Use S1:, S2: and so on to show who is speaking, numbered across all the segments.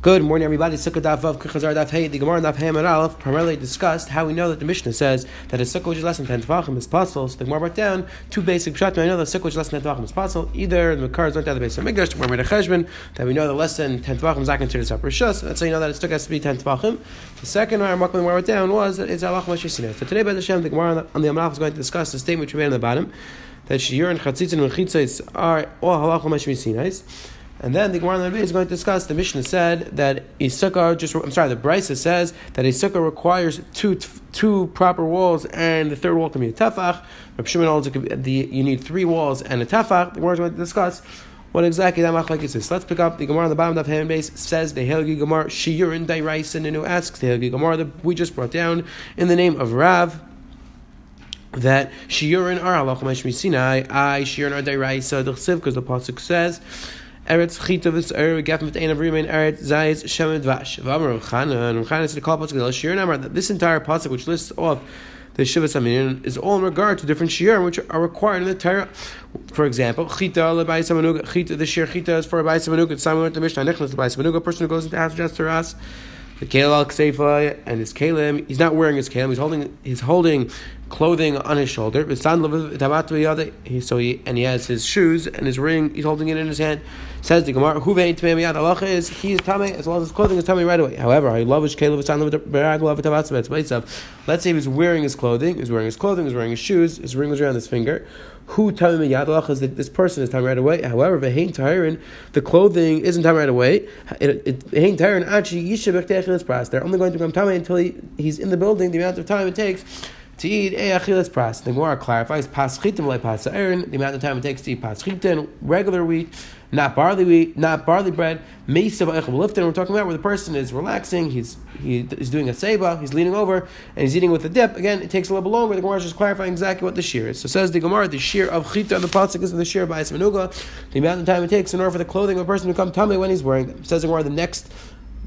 S1: Good morning, everybody. Daf. The Gemara and Aleph primarily discussed how we know that the Mishnah says that a sukkah which is less than ten tefachim is possible. So the Gemara brought down two basic pshat. I know that a sukkah which is less than ten tefachim is possible. Either the Makar is learned out of the base of Migdash, or made a cheshbon that we know that less than ten tefachim is not considered separate shus. That's how you know that a sukkah has to be ten tefachim. The second remark the Gemara wrote down was that it's Allah Mashishina. So today, by the Shem, the Gemara on the Amalaf is going to discuss the statement which we made on the bottom that shiur and chatzitz and mechitzos are all halach Mashishina. And then the Gemara is going to discuss. The Mishnah said that a sukkah just. I'm sorry. The Brisa says that a sukkah requires two two proper walls, and the third wall can be a tefach. Reb Shimon holds the you need three walls and a tefach. The Gemara is going to discuss what exactly that machlekes is. Let's pick up the Gemara on the bottom of the hand base. Says the Helgi Gemara Shiurin Dairaisen, and who asks the Helgi Gemara that we just brought down in the name of Rav that shiurin are halach Sinai. I shiurin are dairaisa because the pasuk says. Eretz chita v's'er gef mit ein avrim eretz zayis shem dvash. V'amar Chana and Chana said to call pasuk shir namar that this entire pasuk which lists off the Shiva Samin is all in regard to different shiurim which are required in the Torah. For example, chita lebayis amanuga chita the shir chita is for a bayis amanuga. It's Simon the Mishnah nechnas the bayis. A person who goes into to us the Kalel al Kseifa and his Kalim. He's not wearing his Kalim. He's holding he's holding clothing on his shoulder. So he and he has his shoes and his ring. He's holding it in his hand. Says the Gemara, "Who vein tamei miyad halacha is he is tamei as long as his clothing is tamei right away." However, I love his Kalim. Let's say he was wearing his clothing. He was wearing his clothing. He was wearing his shoes. His ring was around his finger. Who halacha is that this person is tamei right away. However, vein tahirin, the clothing isn't tamei right away. Tahirin actually yishabek pras. They're only going to become tamei until he, he's in the building. The amount of time it takes to eat eh, a achilas pras. The Gemara clarifies paschitim like pasa'irin, the amount of time it takes to eat paschitim, regular wheat, not barley wheat, not barley bread. Mesa lifting. We're talking about where the person is relaxing. He's he, doing a seba. He's leaning over and he's eating with a dip. Again, it takes a little bit longer. The Gemara is just clarifying exactly what the shear is. So says the Gemara, the shear of chita, the pasuk is of the shear by Manuga. The amount of time it takes in order for the clothing of a person to come tummy when he's wearing them. Says the Gemara, the next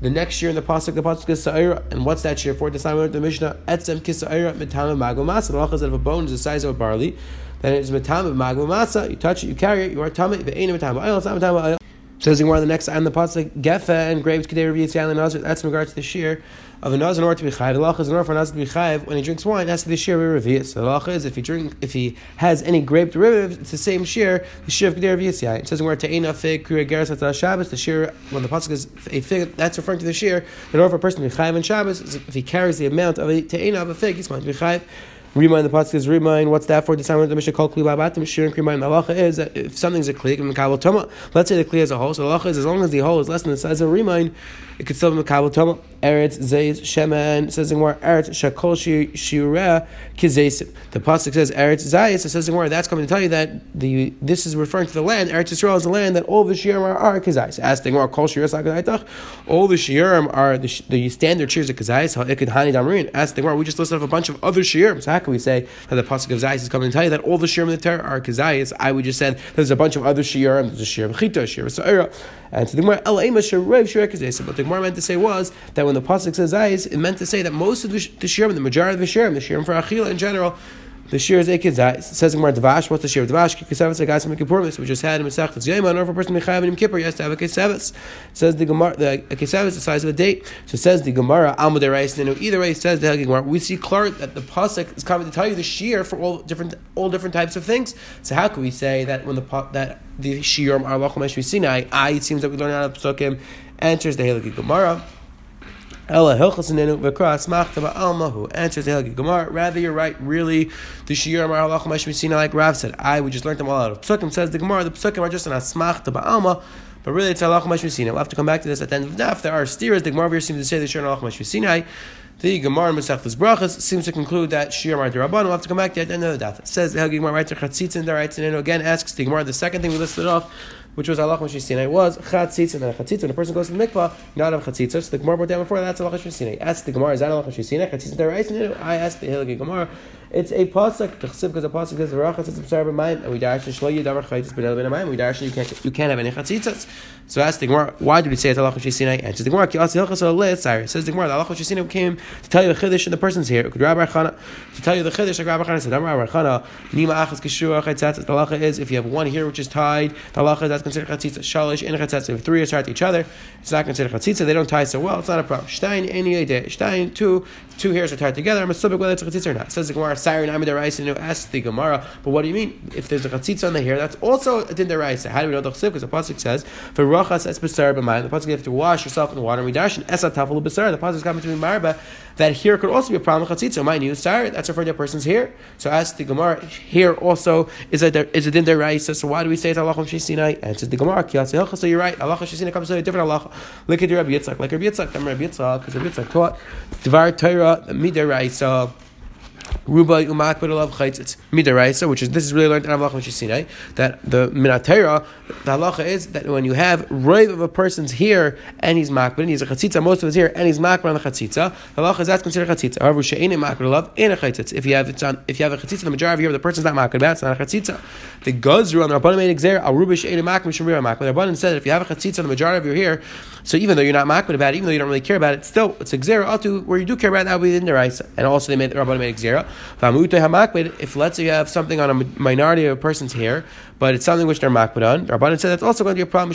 S1: the next year in the pasuk, the pasuk is sa'ira, and what's that year for? The time of the Mishnah, etzem kisa'ira mitama magul masa. The halachas that if a bone is the size of a barley, then it is matam of magul masa. You touch it, you carry it, you are tummy. It ain't mitama oil, it's not mitama oil. Says of the next on the pasuk, gefa and grapes kedei revi'et and nazir. That's in regards to the shear of a naz in order to be chayiv. The lacha is in order for a naz to be chayiv when he drinks wine. Be the shear of revi'et. So the lacha is if he drink if he has any grape derivatives, it's the same shear. The shear of kedei revi'et It says in where te'ena fig kriya geras Shabbos. The shear when the pasuk is a fig, that's referring to the shear. In order for a person to be chayiv in Shabbos, if he carries the amount of a te'ena of a fig, he's going to be chayiv. Remind the pasuk is remind. What's that for? The time the Mishnah called kli babatim shirin remind. The halacha is that if something's a kli, makabel toma. Let's say the kli as a whole. So the halacha is as long as the whole is less than the size of a remind, it could still be makabel toma. Eretz zeis shemen says in eretz shakol shiureh kizeisim. The pasuk says eretz zayis. It says in more that's coming to tell you that the this is referring to the land. Eretz Yisrael is the land that all the shiurim are, are kizayis. As the kol shiurim all the shiurim are the, the standard shiurim of kizayis. Hani. As the we just listed off a bunch of other shiurim. So how can we say that the pasuk of zayis is coming to tell you that all the shiurim in the Torah are kizayis? I would just said there's a bunch of other shiurim. There's a of chita, shiur of sa'ira. And so the Shirek What the Gemara meant to say was that when the Pasuk says Zayis, it meant to say that most of the, the Shirim, the majority of the Shirim, the Shirim for Achila in general, the shir is ekid zayis. Says Gemara Davash. What's the shir of Davash? Kisavis a guys from Kippurim. We just had in Masech Tzayim. In order for a person to chayav in Kippur, he has to have a kisavis. Says the Gemara. The kisavis is the size of a date. So says the Gemara. Amud Reis. Either way, says the Helgi Gemara. We see clear that the pasuk is coming to tell you the shir for all different all different types of things. So how can we say that when the that the shirim are lachom Sinai? I it seems that we learn out of psukim. Enters the Helgi Gemara. Ella Hilchasinenu Vekra Asmachta Ba'almahu answers the Gemara. Rather, you're right. Really, the Shir Amar Allah Mishmisina, like Rav said, I we just learned them all out of Psukim. Says the Gemara, the Psukim are just an Asmachta Ba'alma. But really, it's Allah Mishmisina. We'll have to come back to this at the end of the daf. There are steers. The Gemara seems to say the Shir Allah Mishmisina. The Gemara Masechtas Brachas seems to conclude that Shir Mar Rabban. We'll have to come back to it at the end of the daf. Says the Gemara right to Chatzitzin. There, right, again asks the Gemara the second thing we listed off which was Allah Sinai, was chatzitz and a chatzitz. When a person goes to the mikvah, not have chatzitz. So the Gemara brought down before that's Allah Sinai. Ask the Gemara, is that Allah Sinai? Chatzitz and I asked the Hilgi Gemara, It's a pasuk. Because a pasuk says v'rachas it's absar b'mayim, and we dash shlo yidavar chaytis b'nel b'namayim. We dash you can't you can't have any chatzitzas. So ask the Gemara, why did we say it's halacha shesinai? Answers the Gemara, ki asi hilchas al Says the Gemara, the halacha shesinai came to tell you the chiddush and the person's here. Could Rabbi Chana to tell you the chiddush? Like Rabbi Chana said, Rabbi Chana, nima achas kishua chatzatz. The halacha is if you have one here which is tied, the halacha that's considered chatzitza. Shalish in chatzatz. If three are tied to each other, it's not considered chatzitza. They don't tie so well. It's not a problem. Stein any idea. Stein two two hairs are tied together. I'm a subject whether it's a chatzitza or not. Says the Gemara, Siren. You ask the Gemara, but what do you mean if there's a chatzitza on the hair? That's also a din Raisa. How do we know the chsiv? Because the pasuk says for rachas es besar b'mayim. The pasuk you have to wash yourself in water. And we dash and esa tafel besar. The pasuk is coming to me marba that here could also be a problem with chatzitza. My new star, that's referring to a person's hair. So ask the Gemara here also is it is it in the Raisa? So why do we say it's Allah Sinai? Answers the Gemara. So you're right. Allah Sinai comes to a different Allah. Look at Rabbi Yitzchak, like. Rabbi Yitzchak, because Rabbi Yitzchak taught Dvar Torah Midaraisa. Ruba umakbid alav chaytzitz midaraisa, which is this is really learned in Avlach Sinai that the minatera the halacha is that when you have roiv of a person's here and he's makbid, he's a chatzitza most of his here and he's makbid on the chatzitza, the halacha is that's considered chatzitza. However, she'ein makbid alav in a chatzitz. If you have it's on if you have a chatzitza, the majority of here the person's not makbid, that's not a chatzitza. The guzru on the rabbanim made exer al ruba she'ein makbid shemir makbid. The rabbanim said if you have a chatzitza, the majority of your here, so even though you're not makbid about it, even though you don't really care about it, still it's gzera atu where you do care about it, that would be the raisa. And also they made the rabbanim made gzera. If let's say you have something on a minority of a person's hair, but it's something which they're makbid on. Rabbanan said that's also going to be a problem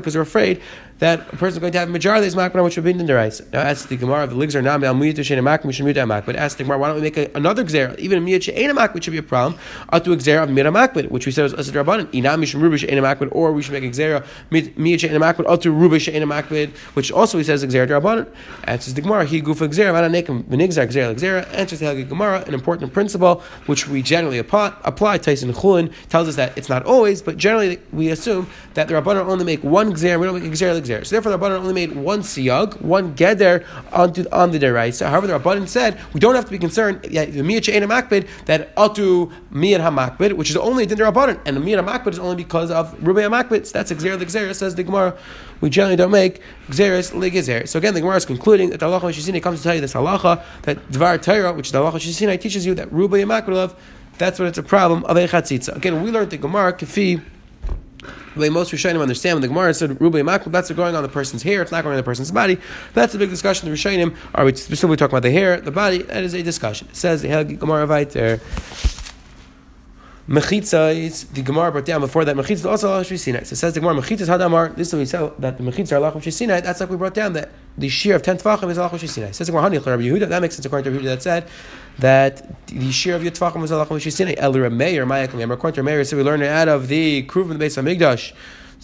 S1: because they're afraid that a person is going to have a majority of on which would be in the rice. Now ask the Gemara, the ligs are not miyut shein makbid mishum But Ask the Gemara, why don't we make a, another gzera? Even a miyut shein makbid should be a problem. Atu a gzera of makbid, which we said was asad Rabbanan. Inam mishum ruba shein makbid, or we should make a gzera miyut shein makbid atu ruba shein makbid, which also he says gzera Rabbanan. Answers the Gemara, he gufa gzera v'ana nekim v'nigzar gzera gzera. Answers the Gemara, an important principle which we generally apply. apply Tyson Chulin tells us that it's not always, but generally we assume that the Rabbanon only make one gzer, we don't make gzer So therefore the Rabbanon only made one siyag, one geder onto on the deraisa. However, the Rabbanon said we don't have to be concerned the miyat she'ena makbid that atu miyat hamakbid, which is only din Rabbanon, and the miyat hamakbid is only because of rubei hamakbid. So that's the gzer. Says the Gemara. We generally don't make gzeres legezer. So again, the Gemara is concluding that the halacha Shisina comes to tell you this halacha that Dvar Torah, which is the halacha Shisina, teaches you that rubei hamakbid that's when it's a problem of a chatzitza. Again, we learned the Gemara kafi the most Rishonim understand when the Gemara said Rubai Makbul, that's going on the person's hair, it's not going on the person's body. That's a big discussion. The Rishonim are we specifically talking about the hair, the body? That is a discussion. It says the Gemara there. Mechitza is the Gemara brought down before that. Mechitza is also Allah Sinai. So it says the Gemara Mechitza Hadamar. This is we said that the Mechitza Allah Sinai. That's like we brought down that the shear of ten tefachim is Allah Sinai. It says the Gemara Hani Rabbi Yehuda. That makes sense according to Rabbi Yehuda that said that the shear of your tefachim was Allah Sinai. El Rameir Mayakim. According to Rameir, so we learned it out of the Kruv in the base of Migdash.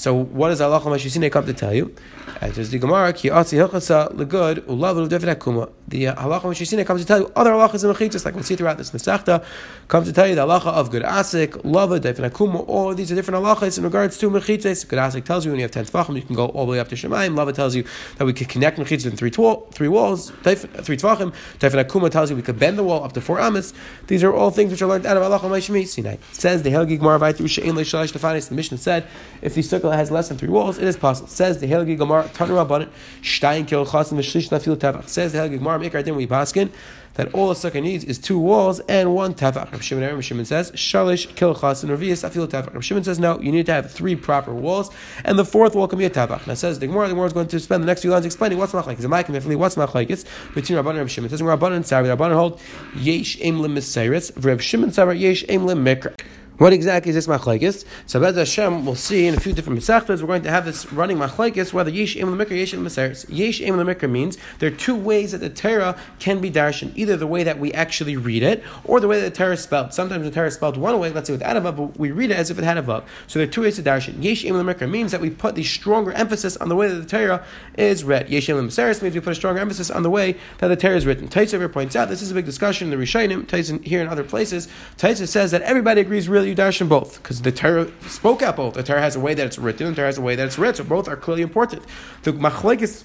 S1: So what does Allah Mashisine come to tell you? And there's the Gemara, Ki Atzi Hilchasa Legud, Ulav Defet Akuma. The uh, halacha Mashisine comes to tell you other halachas in Mechitzas, like we'll see throughout this Masechta, comes to tell you the halacha of good asik, lava, akuma, all these are different halachas in regards to mechitzes. Good asik tells you when you have ten tefachim, you can go all the way up to Shemaim. Lava tells you that we can connect mechitzes in three, three walls, three tefachim. Defin akuma tells you we could bend the wall up to four amas. These are all things which are learned out of halacha Ma'ishmi Sinai. Says the Helgi Gemara Vaytru She'en Le'Shalish Tefanis. The Mishnah said if the sukkah has less than three walls, it is possible. Says the Helgi Gemara Tanur Rabbanan Shtayin Kil Chasim V'Shlish Nafil Tevach. Says the Helgi Gemara Mikar Din We Paskin that all a sukkah needs is two walls and one tefach. Rav Shimon, Rav Shimon says, shalish kilchas and revius afil tefach. Rav Shimon says, no, you need to have three proper walls, and the fourth wall can be a tefach. Now says the Gemara, the Gemara is going to spend the next few lines explaining what's machlekes. Is a ma'akim ifli, what's machlekes between Rabban and Rav Shimon? It says Rabban and Sarah, Rabban hold yesh aim lim yesh aim lim mikra. What exactly is this machlekes? So Bez Hashem, we'll see in a few different mesachtas, we're going to have this running machlekes, whether yesh im l'mikra, yesh im l'meseres. Yesh im l'mikra means there are two ways that the Torah can be darshan, either the way that we actually read it, or the way that the Torah is spelled. Sometimes the Torah is spelled one way, let's say with a but we read it as if it had a vav. So there are two ways to darshan. Yesh im l'mikra means that we put the stronger emphasis on the way that the Torah is read. Yesh im l'meseres means we put a stronger emphasis on the way that the Torah is written. Taisa points out, this is a big discussion in the Rishainim, Taisa here and other places. Taisa says that everybody agrees really you darshan both because the Torah spoke out both. The Torah has a way that it's written, and the Torah has a way that it's read. So both are clearly important. The machlekes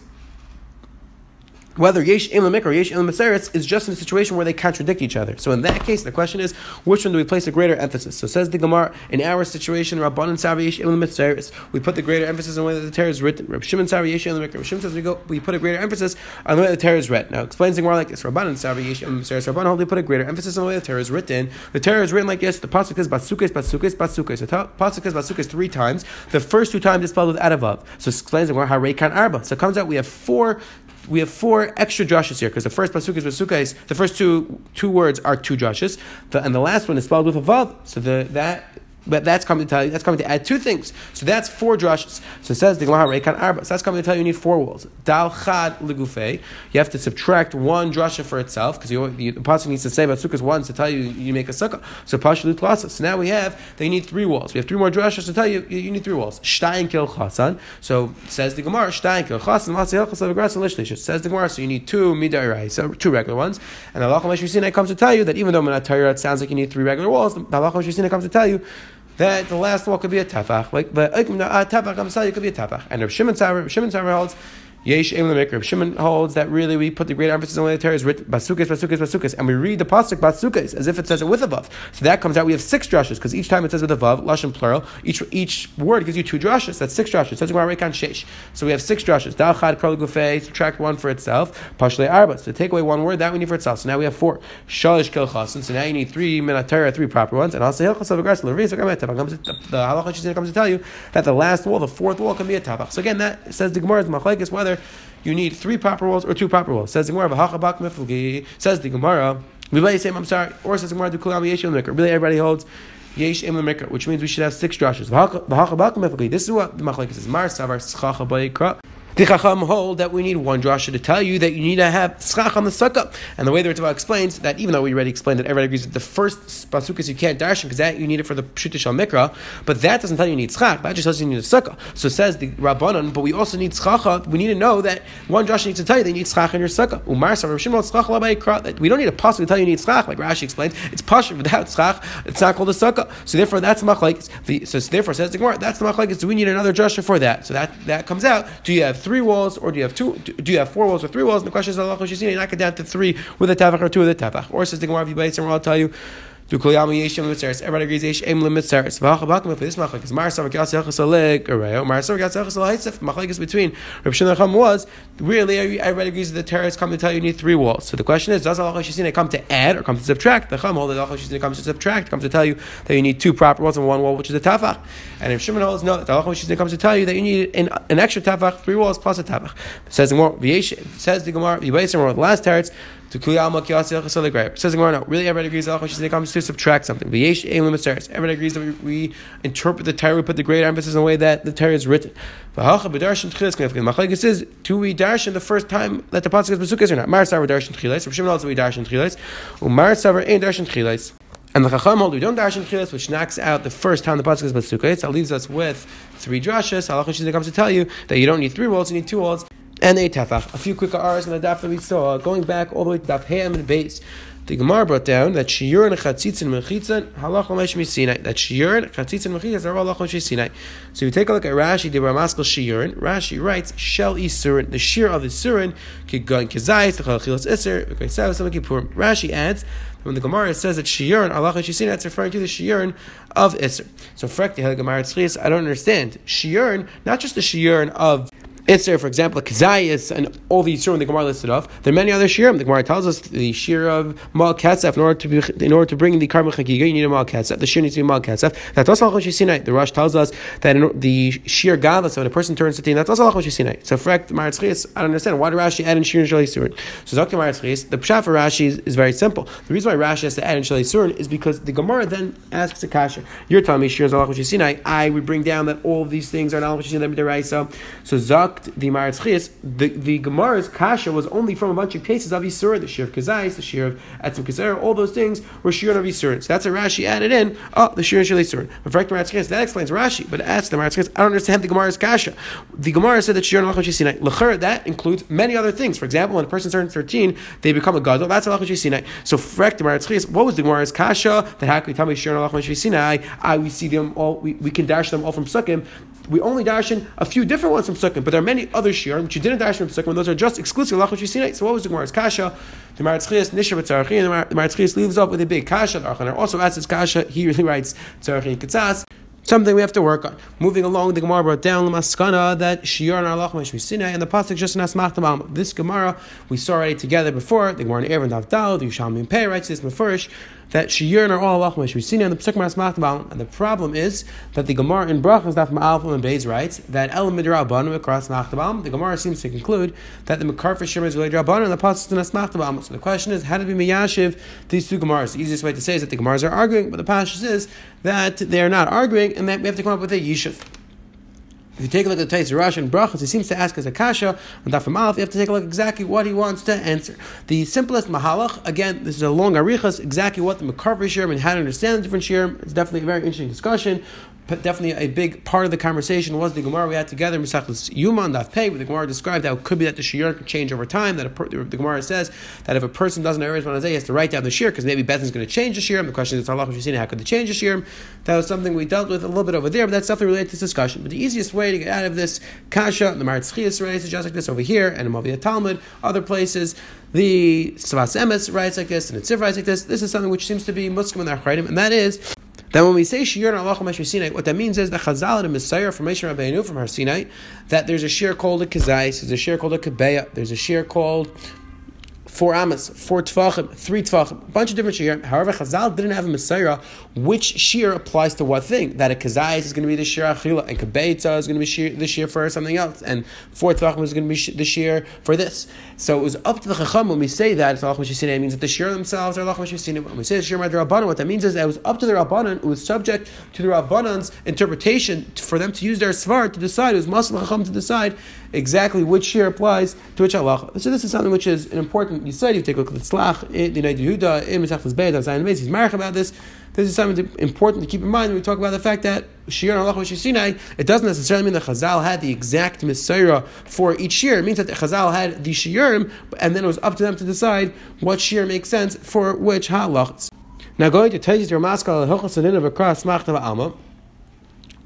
S1: whether yesh im or yesh im is just in a situation where they contradict each other. So in that case, the question is, which one do we place a greater emphasis? So says the Gemara, in our situation, Rabban and yesh im we put the greater emphasis on whether the Torah is written. Rab Shimon Savi yesh im Rab Shimon says we go, we put a greater emphasis on whether the Torah is written. Now explains the Gemara like this: and Savi yesh im Rabban hold put a greater emphasis on whether the Torah is written. The Torah is written like this: the pasuk is batsukis, batsukis, batsukis. The pasuk is batsukis three times. The first two times is spelled with adavav. So explains the Gemara how Kan Arba. So it comes out we have four we have four extra drushes here because the first pasuk is basukais. The first two two words are two drushes, and the last one is spelled with a vav. So the that but that's coming to tell you, that's coming to add two things. So that's four drushes. So it says the Reikan Arba. So that's coming to tell you you need four walls. Dal Chad. You have to subtract one drusha for itself because the pasuk needs to say about sukkahs once to tell you you make a sukkah. So Pashalut Plasa. So now we have they need three walls. We have three more drushas to tell you you need three walls. Shtayin Kil Chasan. So says the Gemara Shtayin Kil Chasan. Says the Gemara. So you need two midai so two regular ones. And the Meshusina comes to tell you that even though Minat it sounds like you need three regular walls, the Meshusina comes to tell you that the last wall could be a tefach, like but uh, tefach, I'm sorry, it could be a tefach. And if Shimon Tzara, Shimon Tzara holds Yesh Lemikra. Shimon holds that really we put the great emphasis on the Torah is written Basukas, Basukas, Basukas, and we read the pasuk Basukas as if it says it with a vav. So that comes out. We have six drushes because each time it says with a vav, lashon plural. Each each word gives you two drushes. That's six drushes. Says. So we have six drushes. Dalchad Kol Gufei. Subtract one for itself. Pashle Arba. So take away one word that we need for itself. So now we have four. Shalish Chasin. So now you need three Minatara, three proper ones. And also Hilchas of Aggressive. The halacha comes to tell you that the last wall, the fourth wall, can be a tabach. So again, that says the Gemara is machlekes whether you need three proper walls or two proper walls. Says the Gemara, says the Gemara, I'm sorry, or says the Gemara, really everybody holds Yesh Im which means we should have six drushes. This is what the Machlekes says. Mar Savar Schacha Bayikra. The Chacham hold that we need one drasha to tell you that you need to have schach on the sukkah. And the way the Ritva explains that, even though we already explained that everybody agrees that the first pasukas you can't darshan because that you need it for the pshutish mikra, but that doesn't tell you you need schach. That just tells you you need a sukkah. So says the Rabbanon, but we also need schacha. We need to know that one drasha needs to tell you they need schach in your sukkah. Umar That we don't need a pasuk to tell you you need schach, like Rashi explains. It's pasuk without schach. It's not called a sukkah. So therefore, that's machlekes. So therefore, says the Gemara, that's the machlekes. Do we need another drasha for that? So that that comes out. Do you have three walls, or do you have two? Do you have four walls or three walls? And the question is, Allah you knock it down to three with a tavach or two with a tavach. Or says the Gemara, if you and I'll tell you. Do kol yesh yom mitzaris. Everybody agrees yesh yom mitzaris. V'hacha bakim for this machlekes. Mar savar gas yachas aleg areo. Mar savar gas yachas alayitzef. Machlekes between Rav Shimon was really everybody agrees that the terrorists come to tell you you need three walls. So the question is, does Allah Shishina come to add or come to subtract? The Chum holds that Allah Shishina comes to subtract, comes to tell you that you need two proper walls and one wall, which is a tafach. And if Shimon holds no, the Allah Shishina comes to tell you that you need an, an extra tafach, three walls plus a tafach. It says the Gemara, says the Gemara, the last terrorists to Says the Gemara, no, really everybody agrees that it comes to subtract something. Everybody agrees that we, we interpret the Torah, we put the great emphasis on the way that the Torah is written. Machlekes is do we darshan the first time that the pasuk is besukas or not? Mar savar darshan tchilas. Rav Shimon also we darshan tchilas. Umar savar ain't darshan tchilas. And the Chacham hold we don't darshan tchilas, which knocks out the first time the pasuk is besukas. That leaves us with three drashas. Halacha comes to tell you that you don't need three walls, you need two walls and a tefach. A few quick R's in the daf that we saw, going back all the way to daf and base. The Gemara brought down that shiur and chatzitzin mechitzin halach l'mesh misinai. That shiur and chatzitzin mechitzin are all halach misinai. So you take a look at Rashi, the Ramaskel shiurin. Rashi writes shel isurin. The shear of the surin kigun kizayis l'chalachilas iser v'kaisav some kippurim. Rashi adds when the Gemara says that shiurin halach misinai, it's referring to the shiurin of iser. So frekti the Gemara is, I don't understand shiurin, not just the shiurin of Itzer, for example, Kazayas, and all these shirim the Gemara listed off. There are many other shirim. The Gemara tells us the shir of Mal Katzef, in order to be, in order to bring the Karma Chagiga, you need a Mal Katzef. The shir needs to be Mal Katzef. That's also Lachon Sinai. The Rosh tells us that in, the shir Gavas, so when a person turns 15, that's also Lachon Sinai. So, for the Maratz I don't understand. Why did Rashi add in shir and Shalei Surin? So, Dr. Maratz the Pshat for Rashi is, is, very simple. The reason why Rashi has to add in Shalei Surin is because the Gemara then asks a kasha. You're telling me shir is Lachon Sinai. I would bring down that all of these things are Lachon Sinai. So, Zakt, the Maratz the, the Gemara's kasha was only from a bunch of cases of Yisur, the Shir of Kazais, the Shir of Etzim Kazer, all those things were Shir of Yisur. So that's a Rashi added in, oh, the Shir of Yisur. That explains Rashi, but as the Maratz I don't understand the Gemara's kasha. The Gemara said that Shir of Sinai. L'cher, that includes many other things. For example, when a person turns 13, they become a Gadol, that's a Sinai. So, Frek, the Maratz what was the Gemara's kasha? That tell me Shir of Sinai? I, we see them all, we, we can dash them all from Sukkim we only darshan a few different ones from Sukkim, but there are many other shiurim which you didn't darshan from Sukkim, and those are just exclusive lach which you So what was the Gemara's kasha? The Maritzchias Nisha B'Tzarachin, the Maritzchias leaves off with a big kasha. The Archaner also asks his kasha. He really writes Tzarachin Katzas something we have to work on. Moving along, the Gemara brought down Lamaskana that Shior and Allah Sinai and the pasuk just in Asmachtamam. This Gemara we saw already together before. The Gemara in Evan Davdal, the Yushalmi Pei writes this Mefurish that shiyur are all Allah we've seen in the Pesach Maras and the problem is that the Gemara in Brachas Daf Ma'alf and Beis writes that El Midrabanu across Machtabam. The Gemara seems to conclude that the Makar for Shir is really Draban and the Pasuk is Machtabam. So the question is, how do we miyashiv these two Gemaras? The easiest way to say is that the Gemaras are arguing, but the Pashas is that they are not arguing, and that we have to come up with a yishuv. If you take a look at the Tais Rash and Brachas, he seems to ask as a kasha on Daf Aleph. You have to take a look exactly what he wants to answer. The simplest mahalach, again, this is a long arichas, exactly what the Makarvi Shirim and how to understand the different Shirim. It's definitely a very interesting discussion definitely a big part of the conversation was the Gemara we had together, Misachlis Yuman Daf Pei, where the Gemara described how it could be that the Shir could change over time. That the Gemara says that if a person doesn't know Eretz he has to write down the Shir because maybe Bethan's going to change the Shir. The question is, Allah how could they change the Shir? That was something we dealt with a little bit over there, but that's definitely related to this discussion. But the easiest way to get out of this Kasha, the Maritz Chias writes just like this over here, and Amavia Talmud, other places. The Sfas Emes writes like this, and Tziv writes like this. This is something which seems to be Muslim in the Achreidim, and that is then when we say Shir and Allah Sinai, what that means is the Chazal and Messiah from Moshe Rabbeinu from Har Sinai, that there's a Shir called a Kazais, there's a Shir called a Kabeya, there's a Shir called four amas, four tefachim, three tefachim, a bunch of different shir. However, Chazal didn't have a Messiah. Which shir applies to what thing? That a kazayis is going to be the shir achila, and kabeitza is going to be shir, the shir for something else, and four tefachim is going to be the shir for this. So it was up to the chacham when we say that it's Allah It means that the shir themselves are Allah. When we say the shir Rabbanan, what that means is that it was up to the Rabbanan, it was subject to the Rabbanan's interpretation for them to use their svar to decide, it was Masal Chacham to decide exactly which shir applies to which halacha. So this is something which is an important. You said you take a look at the Tzlach, the Night Yehuda, in Mesachlis Beis, Zayin Beis. He's married about this. This is something important to keep in mind when we talk about the fact that shir and halacha Sinai. It doesn't necessarily mean that Chazal had the exact Messiah for each shir. It means that Chazal had the shirim, and then it was up to them to decide what shir makes sense for which halachas. Now going to Tezis Ramaskal Hilchas of across Machtav Alma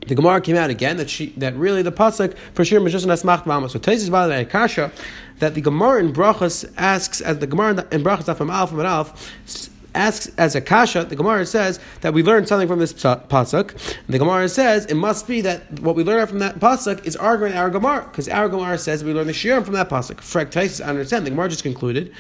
S1: the Gemara came out again that she that really the pasuk for sure was just an asmach mama. So Taisis Bala Kasha that the Gemara in Brachas asks as the Gemara in Brachas from Alf and Alf asks as a kasha, the Gemara says that we learned something from this pasuk. The Gemara says it must be that what we learned from that pasuk is arguing our Gemara, because our Gemara says we learn the shirim from that pasuk. Frek Taisis I understand. The Gemara just concluded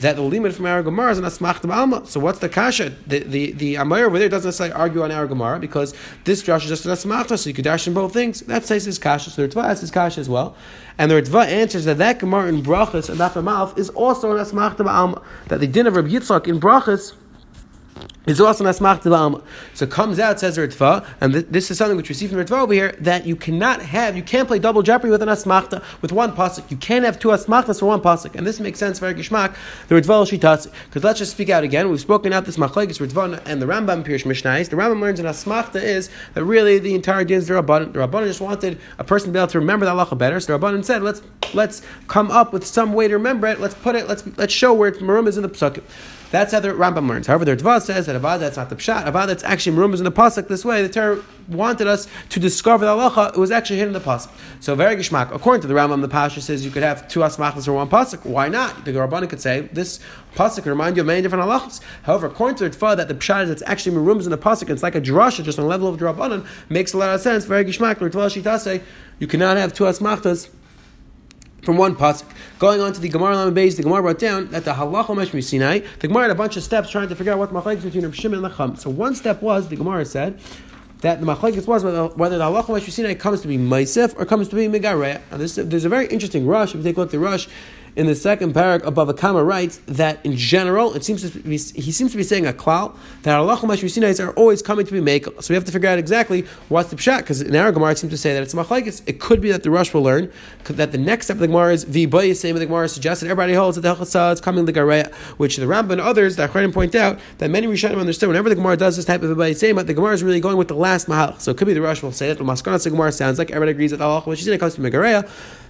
S1: that the limit from our Gemara is an asmach alma. So what's the kasha? The the the Amir over there doesn't necessarily argue on our Gemara because this Josh is just an asmachta, so you could dash in both things. That says his kasha. So the Ritva asks his kasha as well, and the Ritva answers that that Gemara in Brachas and Daf is also an asmachta alma. That the din of Rabbi Yitzchak in Brachas it's also asmach. Um, so it comes out, says Ritva, and this is something which we see from Ritva over here, that you cannot have, you can't play double jeopardy with an asmachta, with one pasuk. You can't have two asmachtas for one pasuk. And this makes sense for Gishmak, the Ritva Shitatz. Because let's just speak out again. We've spoken out this machlekes Ritva and the Rambam Pirish Mishnais. The Rambam learns an asmachta is that really the entire din is the Rabbanan. The Rabbanan just wanted a person to be able to remember the halacha better. So the Rabbanan said, let's let's come up with some way to remember it. Let's put it, let's let's show where it's marum is in the psukim. That's how the Rambam learns. However, the Ritva says that Avad that's not the pshat. Avad that's actually rumors in the pasuk this way. The Torah wanted us to discover the halacha. It was actually hidden in the pasuk. So very gishmak. According to the Rambam, the pasuk says you could have two asmachas or one pasuk. Why not? The Rabbanan could say this pasuk can remind you of many different halachas. However, according to the Ritva, that the pshat is it's actually rumors in the pasuk. It's like a drasha, just on the level of the makes a lot of sense. Very gishmak. The Ritva shita say you cannot have two asmachas from one pasuk. Going on to the Gemara Lama base, the Gemara brought down that the halacha mesh Sinai. The Gemara had a bunch of steps trying to figure out what the machlekes between Rav Shimon and Lacham. So one step was the Gemara said that the machlekes was whether the halacha mesh Sinai comes to be Maisif or comes to be Megareya. And there's, there's a very interesting rush. If you take a look at the rush, in the second parak above a comma writes that in general it seems to be, he seems to be saying a klal that Allah are always coming to be make. So we have to figure out exactly what's the pshat because in our Gemara it seems to say that it's machlekes. It could be that the rush will learn that the next step of the Gemara is the same the Gemara suggests that everybody holds that the Hachasa is coming the Gareya, which the Rambam and others that Chayim point out that many Rishonim understood whenever the Gemara does this type of Vibayis same, the Gemara is really going with the last mahal. So it could be the rush will say that the Maskana Gemara sounds like everybody agrees that Allah comes to Megareya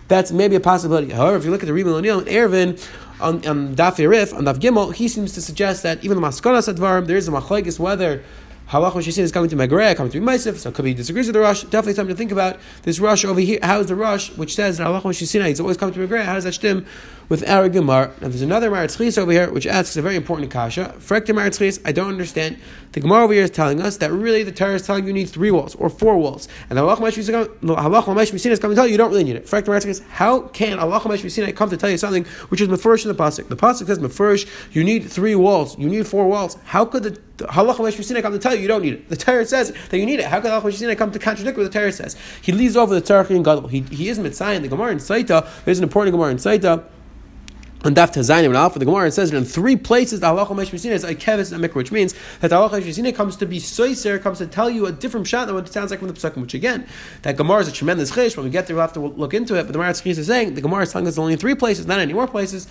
S1: that's maybe a possibility. However, if you look at the Rebbe O'Neill and Eruvin on, on Daf Yerif, on Daf Gimel, he seems to suggest that even the Maskanas Advarim, there is a machlekes whether Halach Mashisin is coming to Megareh, coming to Meisif, so it could be disagrees with the Rush. Definitely something to think about. This Rush over here, how is the Rush, which says that Halach Mashisin is always coming to Megareh, how does that stem with our Gemara? Now there's another Maritzchis over here, which asks a very important kasha. Frekta Maritzchis, I don't understand. The Gemara over here is telling us that really the Torah is telling you need three walls or four walls. And the Halach Mashisin is coming to tell you you don't really need it. Frekta Maritzchis, how can Allah Mashisin come to tell you something which is Mefurish in the Pasuk? The Pasuk says Mefurish, you need three walls, you need four walls. How could the Halacha Meshvisina come to tell you you don't need it. The Torah says that you need it. How could Halacha Meshvisina come to contradict what the Torah says? He leaves over the Torah and Gadol. He, he is Mitzayin. The Gemara in Saita, there's an important Gemara in Saita. On Daf Tazayim and Alpha, the Gemara says it in three places the halacha meshvisina is kevis and mikra, which means that the halacha meshvisina comes to be soiser, comes to tell you a different shot than what it sounds like from the psukim. Which again, that Gemara is a tremendous chish. When we get there, we'll have to look into it. But the Maratz is saying the Gemara is telling us only in three places, not any more places.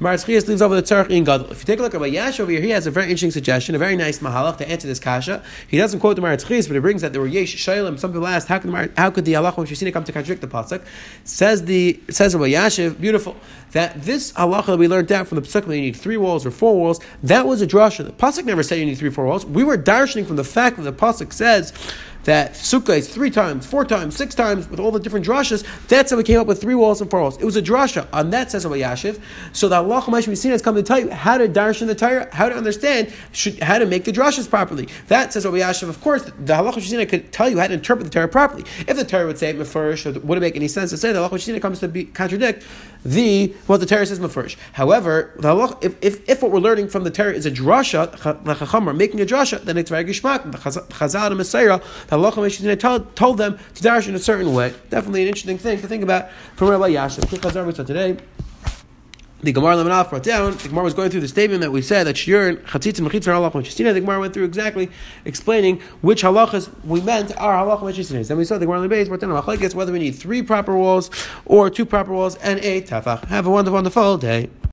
S1: Marzchias leaves over the Tzarech in Gadol. If you take a look at Yash over here, he has a very interesting suggestion, a very nice mahalach to answer this kasha. He doesn't quote the Marzchias, but he brings that there were Yesh Shailim. Some people asked, how could the, how could the halacha when Shishina come to contradict the pasuk? Says the says Rabbi Yashiv, beautiful that this halacha that we learned out from the pasuk that you need three walls or four walls. That was a drasha. The pasuk never said you need three four walls. We were darshaning from the fact that the pasuk says that sukkah is three times, four times, six times with all the different drashas. That's how we came up with three walls and four walls. It was a drasha on that says about Yashiv. So the Allah Mishmina has come to tell you how to darshan the Torah, how to understand, should, how to make the drashas properly. That says about Yashiv. Of course, the Allah Mishmina could tell you how to interpret the Torah properly. If the Torah would say mefurish, it wouldn't make any sense to say the Allah Mishmina comes to be, contradict the what the Torah says mefurish. However, the if, if, if what we're learning from the Torah is a drasha, like a making a drasha, then it's very gishmak. The Chazal and Messiah, the Allah told, told them to dash in a certain way. Definitely an interesting thing to think about from Rabbi Yasha. Quick today. The Gemara Lemanaf brought down. The Gemara was going through the statement that we said that Shiur Chatzitz and Mechitz are Halach The Gemara went through exactly explaining which halachas we meant are Halach Mechitzinas. Then we saw the Gemara Lebeis brought down Halachas whether we need three proper walls or two proper walls and a tafach. Have a wonderful, wonderful day.